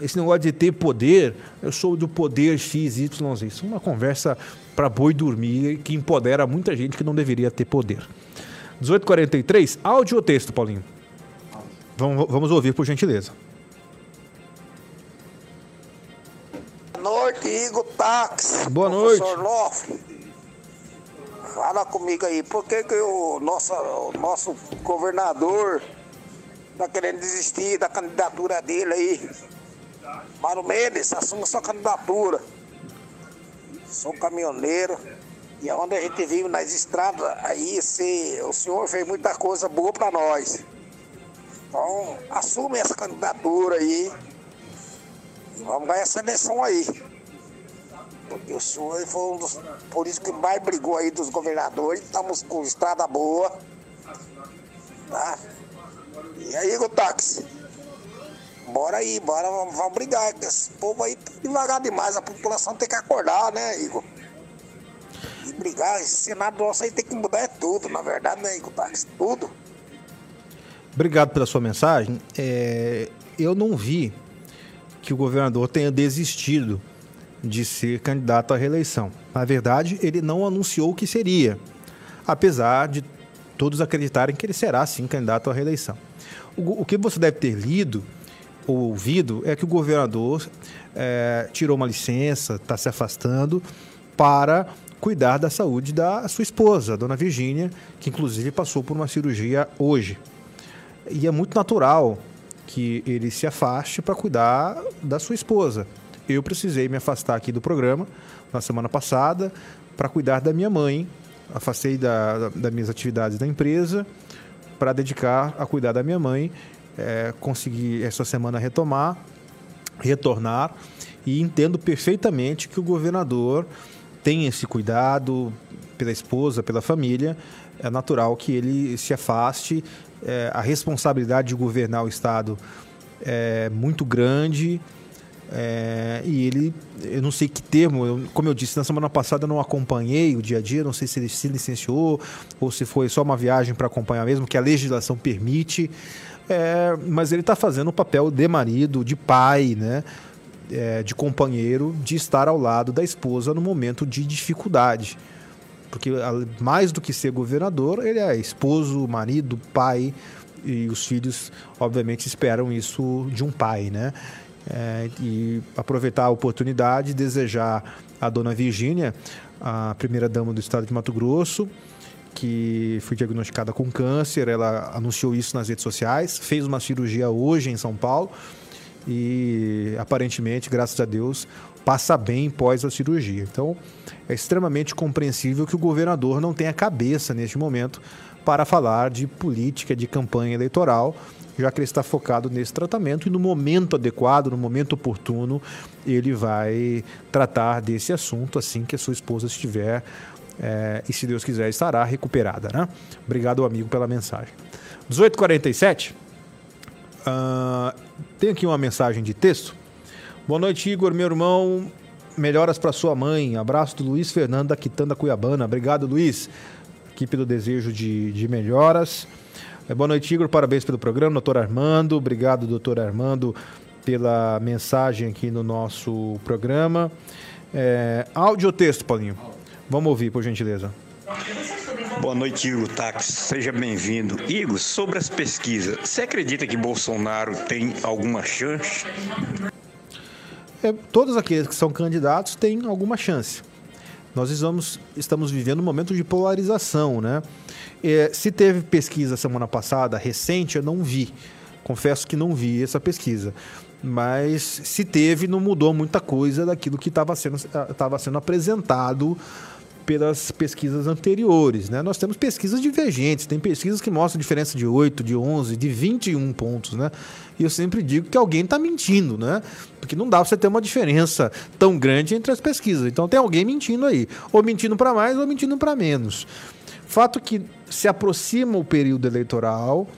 Esse negócio de ter poder, eu sou do poder X, Y, Z. Isso é uma conversa para boi dormir que empodera muita gente que não deveria ter poder. 1843, áudio ou texto, Paulinho? Vamos, vamos ouvir, por gentileza. Noite, Igor Táxi. Boa noite. Loff. Fala comigo aí, por que, que o nosso, o nosso governador tá querendo desistir da candidatura dele aí. Mário Mendes, assuma sua candidatura. Sou caminhoneiro. E é onde a gente vive nas estradas, aí se, o senhor fez muita coisa boa para nós. Então, assume essa candidatura aí. Vamos ganhar essa eleição aí. Porque o senhor foi um dos políticos que mais brigou aí dos governadores. Estamos com estrada boa. Tá? E aí, táxi? Bora aí, bora, vamos brigar. Esse povo aí tá devagar demais, a população tem que acordar, né, Igor? E brigar, esse Senado nosso aí tem que mudar é tudo, na verdade, né, Igor Táxi? Tudo. Obrigado pela sua mensagem. É, eu não vi que o governador tenha desistido de ser candidato à reeleição. Na verdade, ele não anunciou que seria, apesar de todos acreditarem que ele será sim candidato à reeleição. O, o que você deve ter lido ou ouvido é que o governador é, tirou uma licença, está se afastando para cuidar da saúde da sua esposa, a dona Virgínia, que inclusive passou por uma cirurgia hoje. E é muito natural que ele se afaste para cuidar da sua esposa. Eu precisei me afastar aqui do programa na semana passada para cuidar da minha mãe. Afastei da, da, das minhas atividades da empresa para dedicar a cuidar da minha mãe, é, consegui essa semana retomar, retornar e entendo perfeitamente que o governador tem esse cuidado pela esposa, pela família, é natural que ele se afaste. É, a responsabilidade de governar o Estado é muito grande é, e ele eu não sei que termo, eu, como eu disse, na semana passada eu não acompanhei o dia a dia, não sei se ele se licenciou ou se foi só uma viagem para acompanhar mesmo, que a legislação permite. É, mas ele está fazendo o papel de marido, de pai, né? É, de companheiro, de estar ao lado da esposa no momento de dificuldade. Porque mais do que ser governador, ele é esposo, marido, pai, e os filhos, obviamente, esperam isso de um pai, né? É, e aproveitar a oportunidade, desejar a dona Virgínia, a primeira dama do estado de Mato Grosso, que foi diagnosticada com câncer, ela anunciou isso nas redes sociais, fez uma cirurgia hoje em São Paulo e aparentemente, graças a Deus, passa bem pós a cirurgia. Então, é extremamente compreensível que o governador não tenha cabeça neste momento para falar de política de campanha eleitoral, já que ele está focado nesse tratamento e no momento adequado, no momento oportuno, ele vai tratar desse assunto assim que a sua esposa estiver é, e, se Deus quiser, estará recuperada. Né? Obrigado, amigo, pela mensagem. 18h47, uh, tem aqui uma mensagem de texto. Boa noite, Igor, meu irmão. Melhoras para sua mãe. Abraço do Luiz Fernando da Quitanda Cuiabana. Obrigado, Luiz. Equipe do Desejo de, de Melhoras. É, boa noite, Igor. Parabéns pelo programa, doutor Armando. Obrigado, doutor Armando, pela mensagem aqui no nosso programa. É, áudio ou texto, Paulinho? Vamos ouvir, por gentileza. Boa noite, Igor Tax. Seja bem-vindo. Igor, sobre as pesquisas, você acredita que Bolsonaro tem alguma chance? É, todos aqueles que são candidatos têm alguma chance. Nós estamos, estamos vivendo um momento de polarização, né? É, se teve pesquisa semana passada, recente, eu não vi. Confesso que não vi essa pesquisa mas se teve, não mudou muita coisa daquilo que estava sendo, estava sendo apresentado pelas pesquisas anteriores. Né? Nós temos pesquisas divergentes, tem pesquisas que mostram diferença de 8, de 11, de 21 pontos. Né? E eu sempre digo que alguém está mentindo, né? porque não dá para você ter uma diferença tão grande entre as pesquisas. Então tem alguém mentindo aí, ou mentindo para mais ou mentindo para menos. Fato que se aproxima o período eleitoral,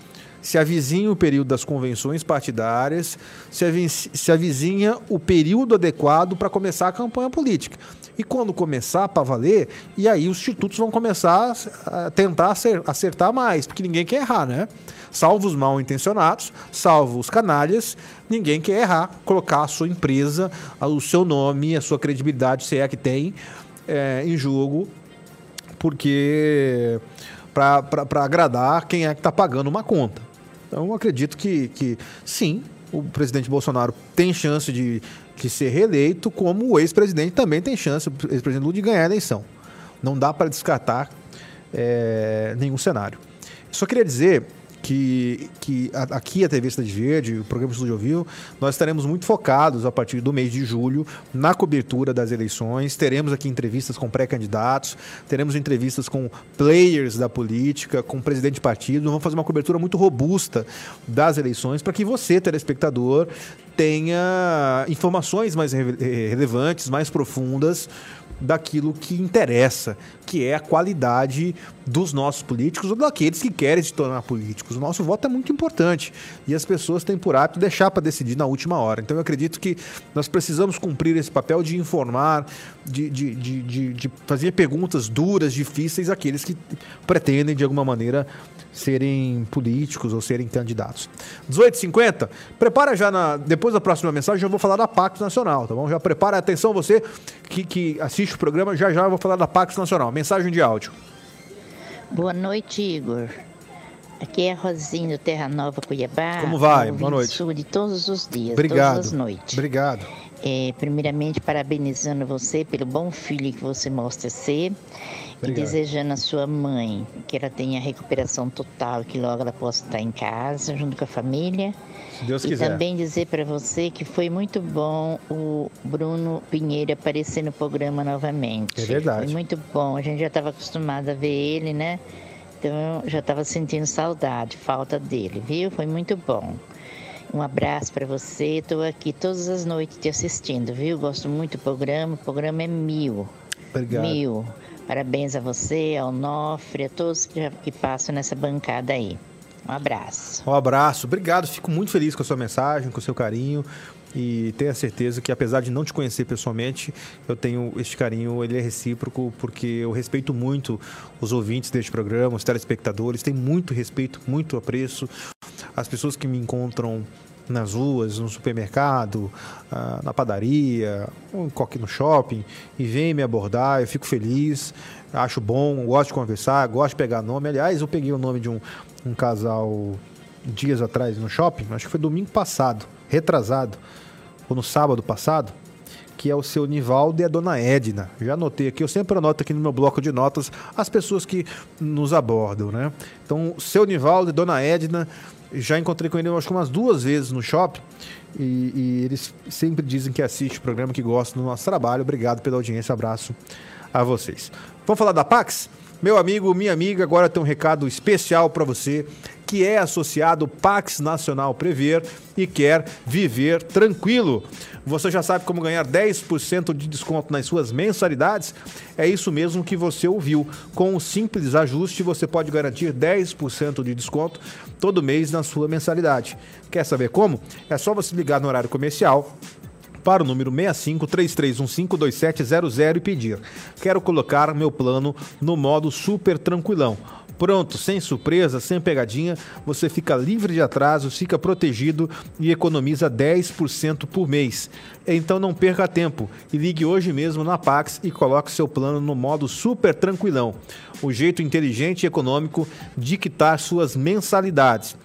se avizinha o período das convenções partidárias, se avizinha o período adequado para começar a campanha política. E quando começar para valer, e aí os institutos vão começar a tentar acertar mais, porque ninguém quer errar, né? Salvo os mal intencionados, salvo os canalhas, ninguém quer errar, colocar a sua empresa, o seu nome, a sua credibilidade, se é que tem, é, em jogo, porque para agradar quem é que está pagando uma conta. Então, acredito que, que sim, o presidente Bolsonaro tem chance de de ser reeleito, como o ex-presidente também tem chance, o ex-presidente Lula, de ganhar a eleição. Não dá para descartar é, nenhum cenário. Só queria dizer que, que aqui a TV Cidade Verde, o programa Estúdio Vivo, nós estaremos muito focados a partir do mês de julho na cobertura das eleições. Teremos aqui entrevistas com pré-candidatos, teremos entrevistas com players da política, com presidente de partido. Vamos fazer uma cobertura muito robusta das eleições para que você, telespectador, tenha informações mais relevantes, mais profundas daquilo que interessa, que é a qualidade dos nossos políticos ou daqueles que querem se tornar políticos. O nosso voto é muito importante e as pessoas têm por hábito deixar para decidir na última hora. Então eu acredito que nós precisamos cumprir esse papel de informar, de, de, de, de, fazer perguntas duras, difíceis àqueles que pretendem, de alguma maneira, serem políticos ou serem candidatos. 18h50, prepara já na. Depois da próxima mensagem, eu vou falar da Pacto Nacional, tá bom? Já prepara atenção você que, que assiste o programa, já já eu vou falar da Pacto Nacional. Mensagem de áudio. Boa noite, Igor. Aqui é do Terra Nova Cuiabá. Como vai? Boa noite. Sul de todos os dias, Obrigado. todas as noites. Obrigado. É, primeiramente, parabenizando você pelo bom filho que você mostra ser. Obrigado. E desejando a sua mãe que ela tenha recuperação total, que logo ela possa estar em casa, junto com a família. Se Deus e quiser. também dizer para você que foi muito bom o Bruno Pinheiro aparecer no programa novamente. É verdade. Foi muito bom. A gente já estava acostumado a ver ele, né? Então já estava sentindo saudade, falta dele, viu? Foi muito bom. Um abraço para você. Estou aqui todas as noites te assistindo, viu? Gosto muito do programa. O programa é mil. Obrigado. Mil. Parabéns a você, ao Nofre, a todos que, passam nessa bancada aí. Um abraço. Um abraço, obrigado. Fico muito feliz com a sua mensagem, com o seu carinho. E tenha certeza que, apesar de não te conhecer pessoalmente, eu tenho este carinho, ele é recíproco, porque eu respeito muito os ouvintes deste programa, os telespectadores, tenho muito respeito, muito apreço. As pessoas que me encontram nas ruas, no supermercado, ah, na padaria, no shopping, e vem me abordar, eu fico feliz, acho bom, gosto de conversar, gosto de pegar nome. Aliás, eu peguei o nome de um, um casal dias atrás no shopping, acho que foi domingo passado, retrasado, ou no sábado passado, que é o seu Nivaldo e a dona Edna. Já anotei aqui, eu sempre anoto aqui no meu bloco de notas as pessoas que nos abordam, né? Então, seu Nivaldo e dona Edna, já encontrei com ele acho que umas duas vezes no shopping. E, e eles sempre dizem que assiste o programa, que gostam do nosso trabalho. Obrigado pela audiência, abraço a vocês. Vamos falar da Pax? Meu amigo, minha amiga, agora tem um recado especial para você que é associado Pax Nacional Prever e quer viver tranquilo. Você já sabe como ganhar 10% de desconto nas suas mensalidades? É isso mesmo que você ouviu. Com um simples ajuste, você pode garantir 10% de desconto todo mês na sua mensalidade. Quer saber como? É só você ligar no horário comercial para o número 65 33152700 e pedir: "Quero colocar meu plano no modo super tranquilão". Pronto, sem surpresa, sem pegadinha, você fica livre de atraso, fica protegido e economiza 10% por mês. Então não perca tempo e ligue hoje mesmo na Pax e coloque seu plano no modo super tranquilão. O jeito inteligente e econômico de quitar suas mensalidades.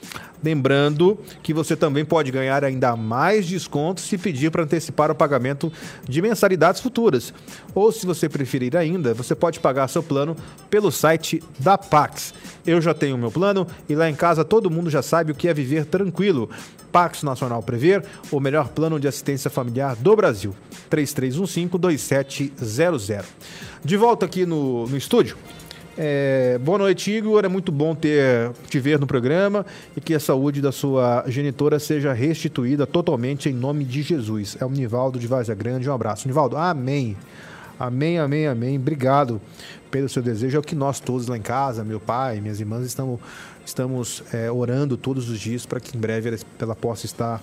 Lembrando que você também pode ganhar ainda mais descontos se pedir para antecipar o pagamento de mensalidades futuras. Ou, se você preferir ainda, você pode pagar seu plano pelo site da Pax. Eu já tenho meu plano e lá em casa todo mundo já sabe o que é viver tranquilo. Pax Nacional Prever, o melhor plano de assistência familiar do Brasil. 3315-2700. De volta aqui no, no estúdio. É, boa noite, Igor. É muito bom ter te ver no programa e que a saúde da sua genitora seja restituída totalmente em nome de Jesus. É o Nivaldo de Vazia Grande. Um abraço. Nivaldo, amém. Amém, amém, amém. Obrigado pelo seu desejo. É o que nós todos lá em casa, meu pai, minhas irmãs, estamos, estamos é, orando todos os dias para que em breve ela, ela possa estar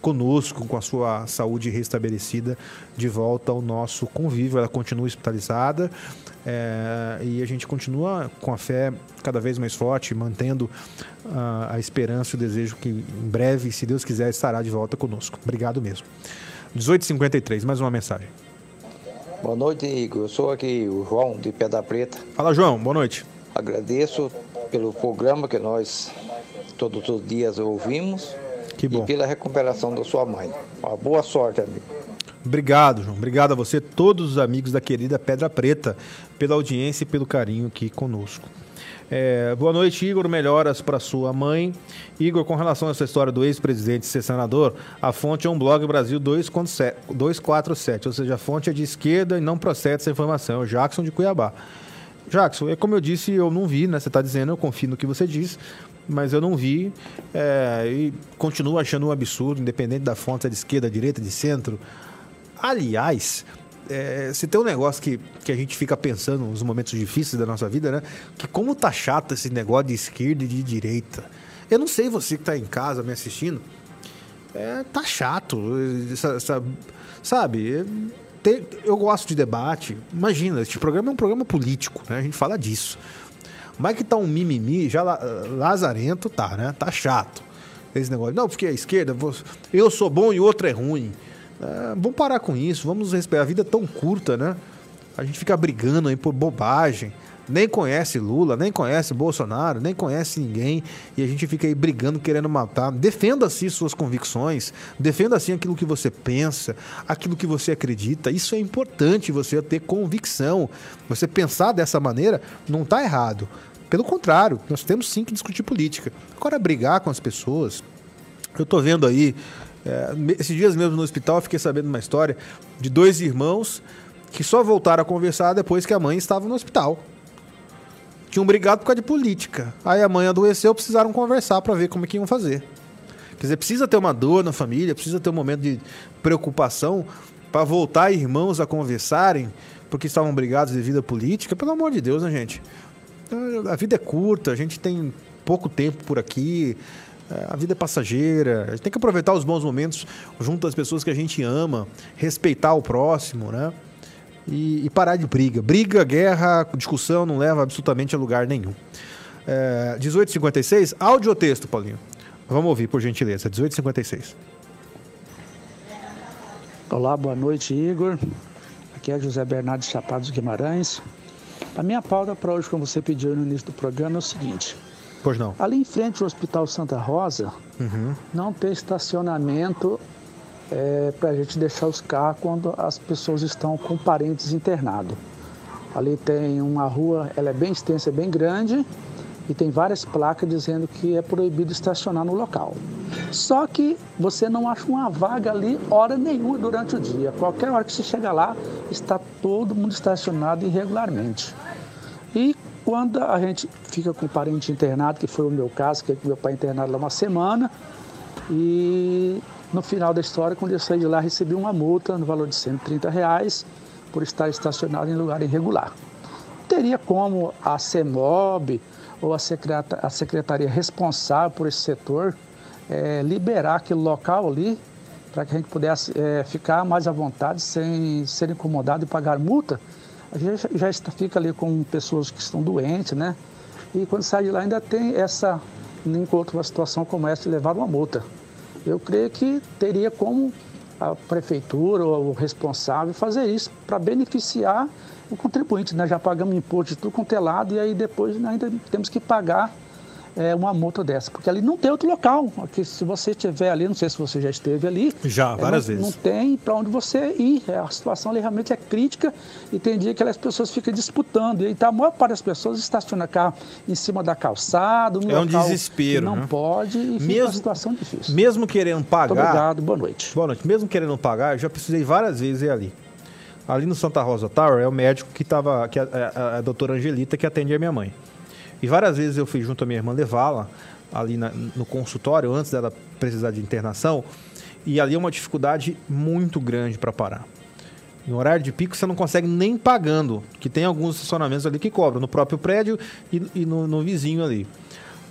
conosco, com a sua saúde restabelecida, de volta ao nosso convívio. Ela continua hospitalizada é, e a gente continua com a fé cada vez mais forte, mantendo a, a esperança e o desejo que em breve, se Deus quiser, estará de volta conosco. Obrigado mesmo. 18h53, mais uma mensagem. Boa noite, Igor. Eu sou aqui o João de Pedra Preta. Fala, João. Boa noite. Agradeço pelo programa que nós todos os dias ouvimos que bom. e pela recuperação da sua mãe. Uma boa sorte, amigo. Obrigado, João. Obrigado a você, todos os amigos da querida Pedra Preta, pela audiência e pelo carinho aqui conosco. É, boa noite, Igor. Melhoras para sua mãe. Igor, com relação a essa história do ex-presidente ser senador, a fonte é um blog Brasil 247, ou seja, a fonte é de esquerda e não procede essa informação. É o Jackson de Cuiabá. Jackson, é como eu disse, eu não vi, né? Você está dizendo, eu confio no que você diz, mas eu não vi é, e continuo achando um absurdo, independente da fonte, é de esquerda, direita, de centro. Aliás, é, se tem um negócio que, que a gente fica pensando nos momentos difíceis da nossa vida, né? Que como tá chato esse negócio de esquerda e de direita. Eu não sei você que tá em casa me assistindo. É, tá chato. Essa, essa, sabe? Eu gosto de debate. Imagina, este programa é um programa político, né? A gente fala disso. Mas que tá um mimimi, já lazarento tá, né? Tá chato. Esse negócio. Não, porque a esquerda, eu sou bom e o outro é ruim. É, vamos parar com isso, vamos respeitar. A vida é tão curta, né? A gente fica brigando aí por bobagem. Nem conhece Lula, nem conhece Bolsonaro, nem conhece ninguém. E a gente fica aí brigando, querendo matar. Defenda assim suas convicções. Defenda assim aquilo que você pensa, aquilo que você acredita. Isso é importante, você ter convicção. Você pensar dessa maneira não está errado. Pelo contrário, nós temos sim que discutir política. Agora, brigar com as pessoas. Eu estou vendo aí é, esses dias mesmo no hospital eu fiquei sabendo uma história de dois irmãos que só voltaram a conversar depois que a mãe estava no hospital. Tinham brigado por causa de política. Aí a mãe adoeceu, precisaram conversar para ver como é que iam fazer. Quer dizer, precisa ter uma dor na família, precisa ter um momento de preocupação para voltar irmãos a conversarem porque estavam brigados devido à política. Pelo amor de Deus, né, gente? A vida é curta, a gente tem pouco tempo por aqui. A vida é passageira. A gente tem que aproveitar os bons momentos junto às pessoas que a gente ama, respeitar o próximo, né? E, e parar de briga. Briga, guerra, discussão não leva absolutamente a lugar nenhum. É, 1856, áudio ou texto, Paulinho? Vamos ouvir, por gentileza. 1856. Olá, boa noite, Igor. Aqui é José Bernardo Chapados Guimarães. A minha pauta para hoje, como você pediu no início do programa, é o seguinte. Pois não. Ali em frente ao Hospital Santa Rosa, Uhum. não tem estacionamento é, para a gente deixar os carros quando as pessoas estão com parentes internados. Ali tem uma rua, ela é bem extensa, é bem grande e tem várias placas dizendo que é proibido estacionar no local. Só que você não acha uma vaga ali hora nenhuma durante o dia. Qualquer hora que você chega lá, está todo mundo estacionado irregularmente. E quando a gente fica com um parente internado, que foi o meu caso, que é meu pai internado lá uma semana, e no final da história, quando eu saí de lá, recebi uma multa no valor de 130 reais por estar estacionado em lugar irregular. Teria como a CEMOB ou a secreta- a secretaria responsável por esse setor eh, liberar aquele local ali para que a gente pudesse eh, ficar mais à vontade sem ser incomodado e pagar multa? A gente já- já está, fica ali com pessoas que estão doentes, né? E quando sai de lá ainda tem essa, encontra uma situação como essa, de levar uma multa. Eu creio que teria como a prefeitura ou o responsável fazer isso para beneficiar o contribuinte. Nós já pagamos imposto de tudo quanto é lado e aí depois ainda temos que pagar é, uma multa dessa, porque ali não tem outro local. Aqui, se você estiver ali, não sei se você já esteve ali. Já, é, várias não, vezes. Não tem para onde você ir. É, A situação ali realmente é crítica e tem dia que as pessoas ficam disputando. E então, a maior parte das pessoas estaciona carro em cima da calçada, É um desespero, não né? pode e fica Mesmo- uma situação difícil. Mesmo querendo pagar. Muito obrigado, boa noite. Boa noite. Mesmo querendo pagar, eu já precisei várias vezes ir ali. Ali no Santa Rosa Tower é o médico que estava, que é a, a, a doutora Angelita que atende a minha mãe. E várias vezes eu fui junto à minha irmã levá-la ali na- no consultório antes dela precisar de internação. E ali é uma dificuldade muito grande para parar. Em horário de pico você não consegue nem pagando, que tem alguns estacionamentos ali que cobram, no próprio prédio e, e no, no vizinho ali.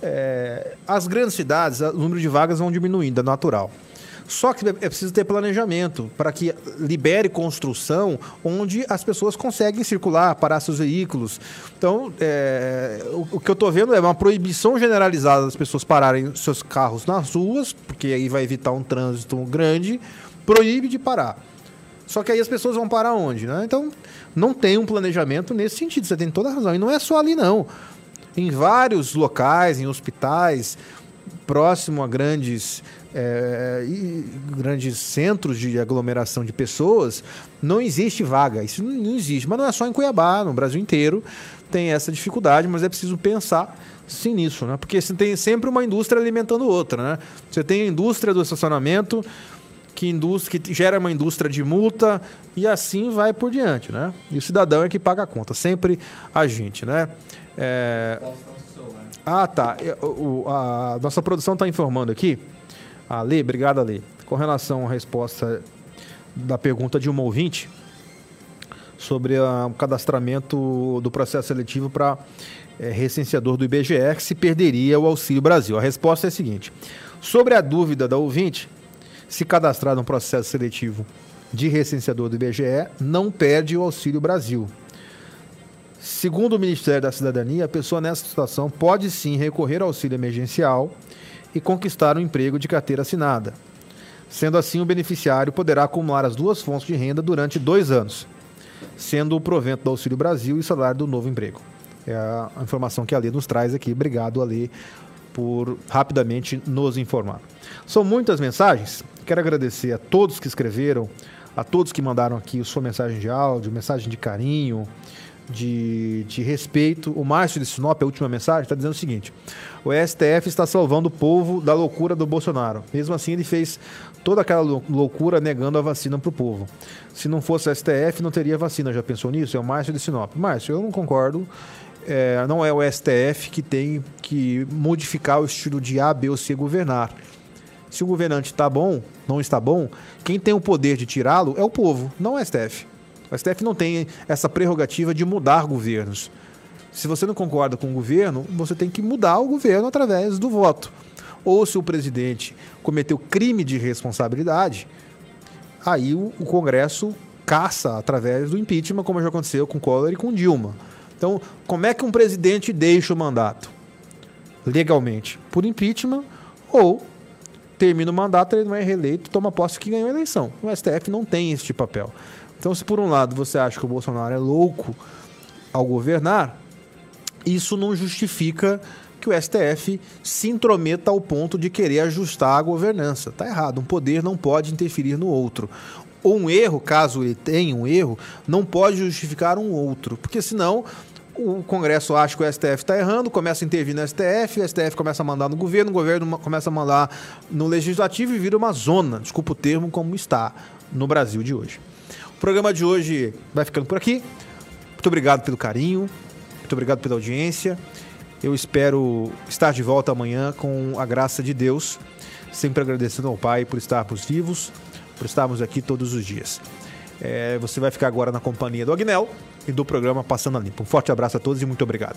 É, as grandes cidades, o número de vagas vão diminuindo, é natural. Só que é preciso ter planejamento para que libere construção onde as pessoas conseguem circular, parar seus veículos. Então, é, o, o que eu estou vendo é uma proibição generalizada das pessoas pararem seus carros nas ruas, porque aí vai evitar um trânsito grande, proíbe de parar. Só que aí as pessoas vão parar onde? Né? Então, não tem um planejamento nesse sentido, você tem toda a razão. E não é só ali, não. Em vários locais, em hospitais, próximo a grandes, é, grandes centros de aglomeração de pessoas, não existe vaga. Isso não, existe. Mas não é só em Cuiabá, no Brasil inteiro tem essa dificuldade, mas é preciso pensar sim nisso, né? Porque você tem sempre uma indústria alimentando outra, né? Você tem a indústria do estacionamento, que, indústria, que gera uma indústria de multa e assim vai por diante, né? E o cidadão é que paga a conta, sempre a gente, né? É... Ah, tá. É, o- A nossa produção está informando aqui, a Lê, obrigado, Lê, com relação à resposta da pergunta de uma ouvinte sobre ah, o cadastramento do processo seletivo para recenseador do IBGE, que se perderia o Auxílio Brasil. A resposta é a seguinte: sobre a dúvida da ouvinte, se cadastrar no processo seletivo de recenseador do IBGE, não perde o Auxílio Brasil. Segundo o Ministério da Cidadania, a pessoa nessa situação pode sim recorrer ao auxílio emergencial e conquistar um emprego de carteira assinada. Sendo assim, o beneficiário poderá acumular as duas fontes de renda durante dois anos, sendo o provento do Auxílio Brasil e o salário do novo emprego. É a informação que a Lê nos traz aqui. Obrigado, Ale, por rapidamente nos informar. São muitas mensagens. Quero agradecer a todos que escreveram, a todos que mandaram aqui sua mensagem de áudio, mensagem de carinho, de, de respeito. O Márcio de Sinop, a última mensagem, está dizendo o seguinte: o STF está salvando o povo da loucura do Bolsonaro. Mesmo assim, ele fez toda aquela lou- loucura negando a vacina para o povo. Se não fosse o STF, não teria vacina. Já pensou nisso? É o Márcio de Sinop. Márcio, eu não concordo. É, não é o STF que tem que modificar o estilo de A, B ou C governar. Se o governante está bom, não está bom, quem tem o poder de tirá-lo é o povo, não o STF. O STF não tem essa prerrogativa de mudar governos. Se você não concorda com o governo, você tem que mudar o governo através do voto. Ou se o presidente cometeu crime de responsabilidade, aí o, Congresso caça através do impeachment, como já aconteceu com Collor e com Dilma. Então, como é que um presidente deixa o mandato? Legalmente, por impeachment ou termina o mandato, ele não é reeleito, toma posse que ganhou a eleição. O STF não tem este papel. Então, se por um lado você acha que o Bolsonaro é louco ao governar, isso não justifica que o STF se intrometa ao ponto de querer ajustar a governança. Está errado. Um poder não pode interferir no outro. Ou um erro, caso ele tenha um erro, não pode justificar um outro. Porque senão o Congresso acha que o STF está errando, começa a intervir no STF, o STF começa a mandar no governo, o governo começa a mandar no legislativo e vira uma zona, desculpa o termo, como está no Brasil de hoje. O programa de hoje vai ficando por aqui. Muito obrigado pelo carinho, muito obrigado pela audiência. Eu espero estar de volta amanhã com a graça de Deus, sempre agradecendo ao Pai por estarmos vivos, por estarmos aqui todos os dias. É, você vai ficar agora na companhia do Agnel e do programa Passando a Limpo. Um forte abraço a todos e muito obrigado.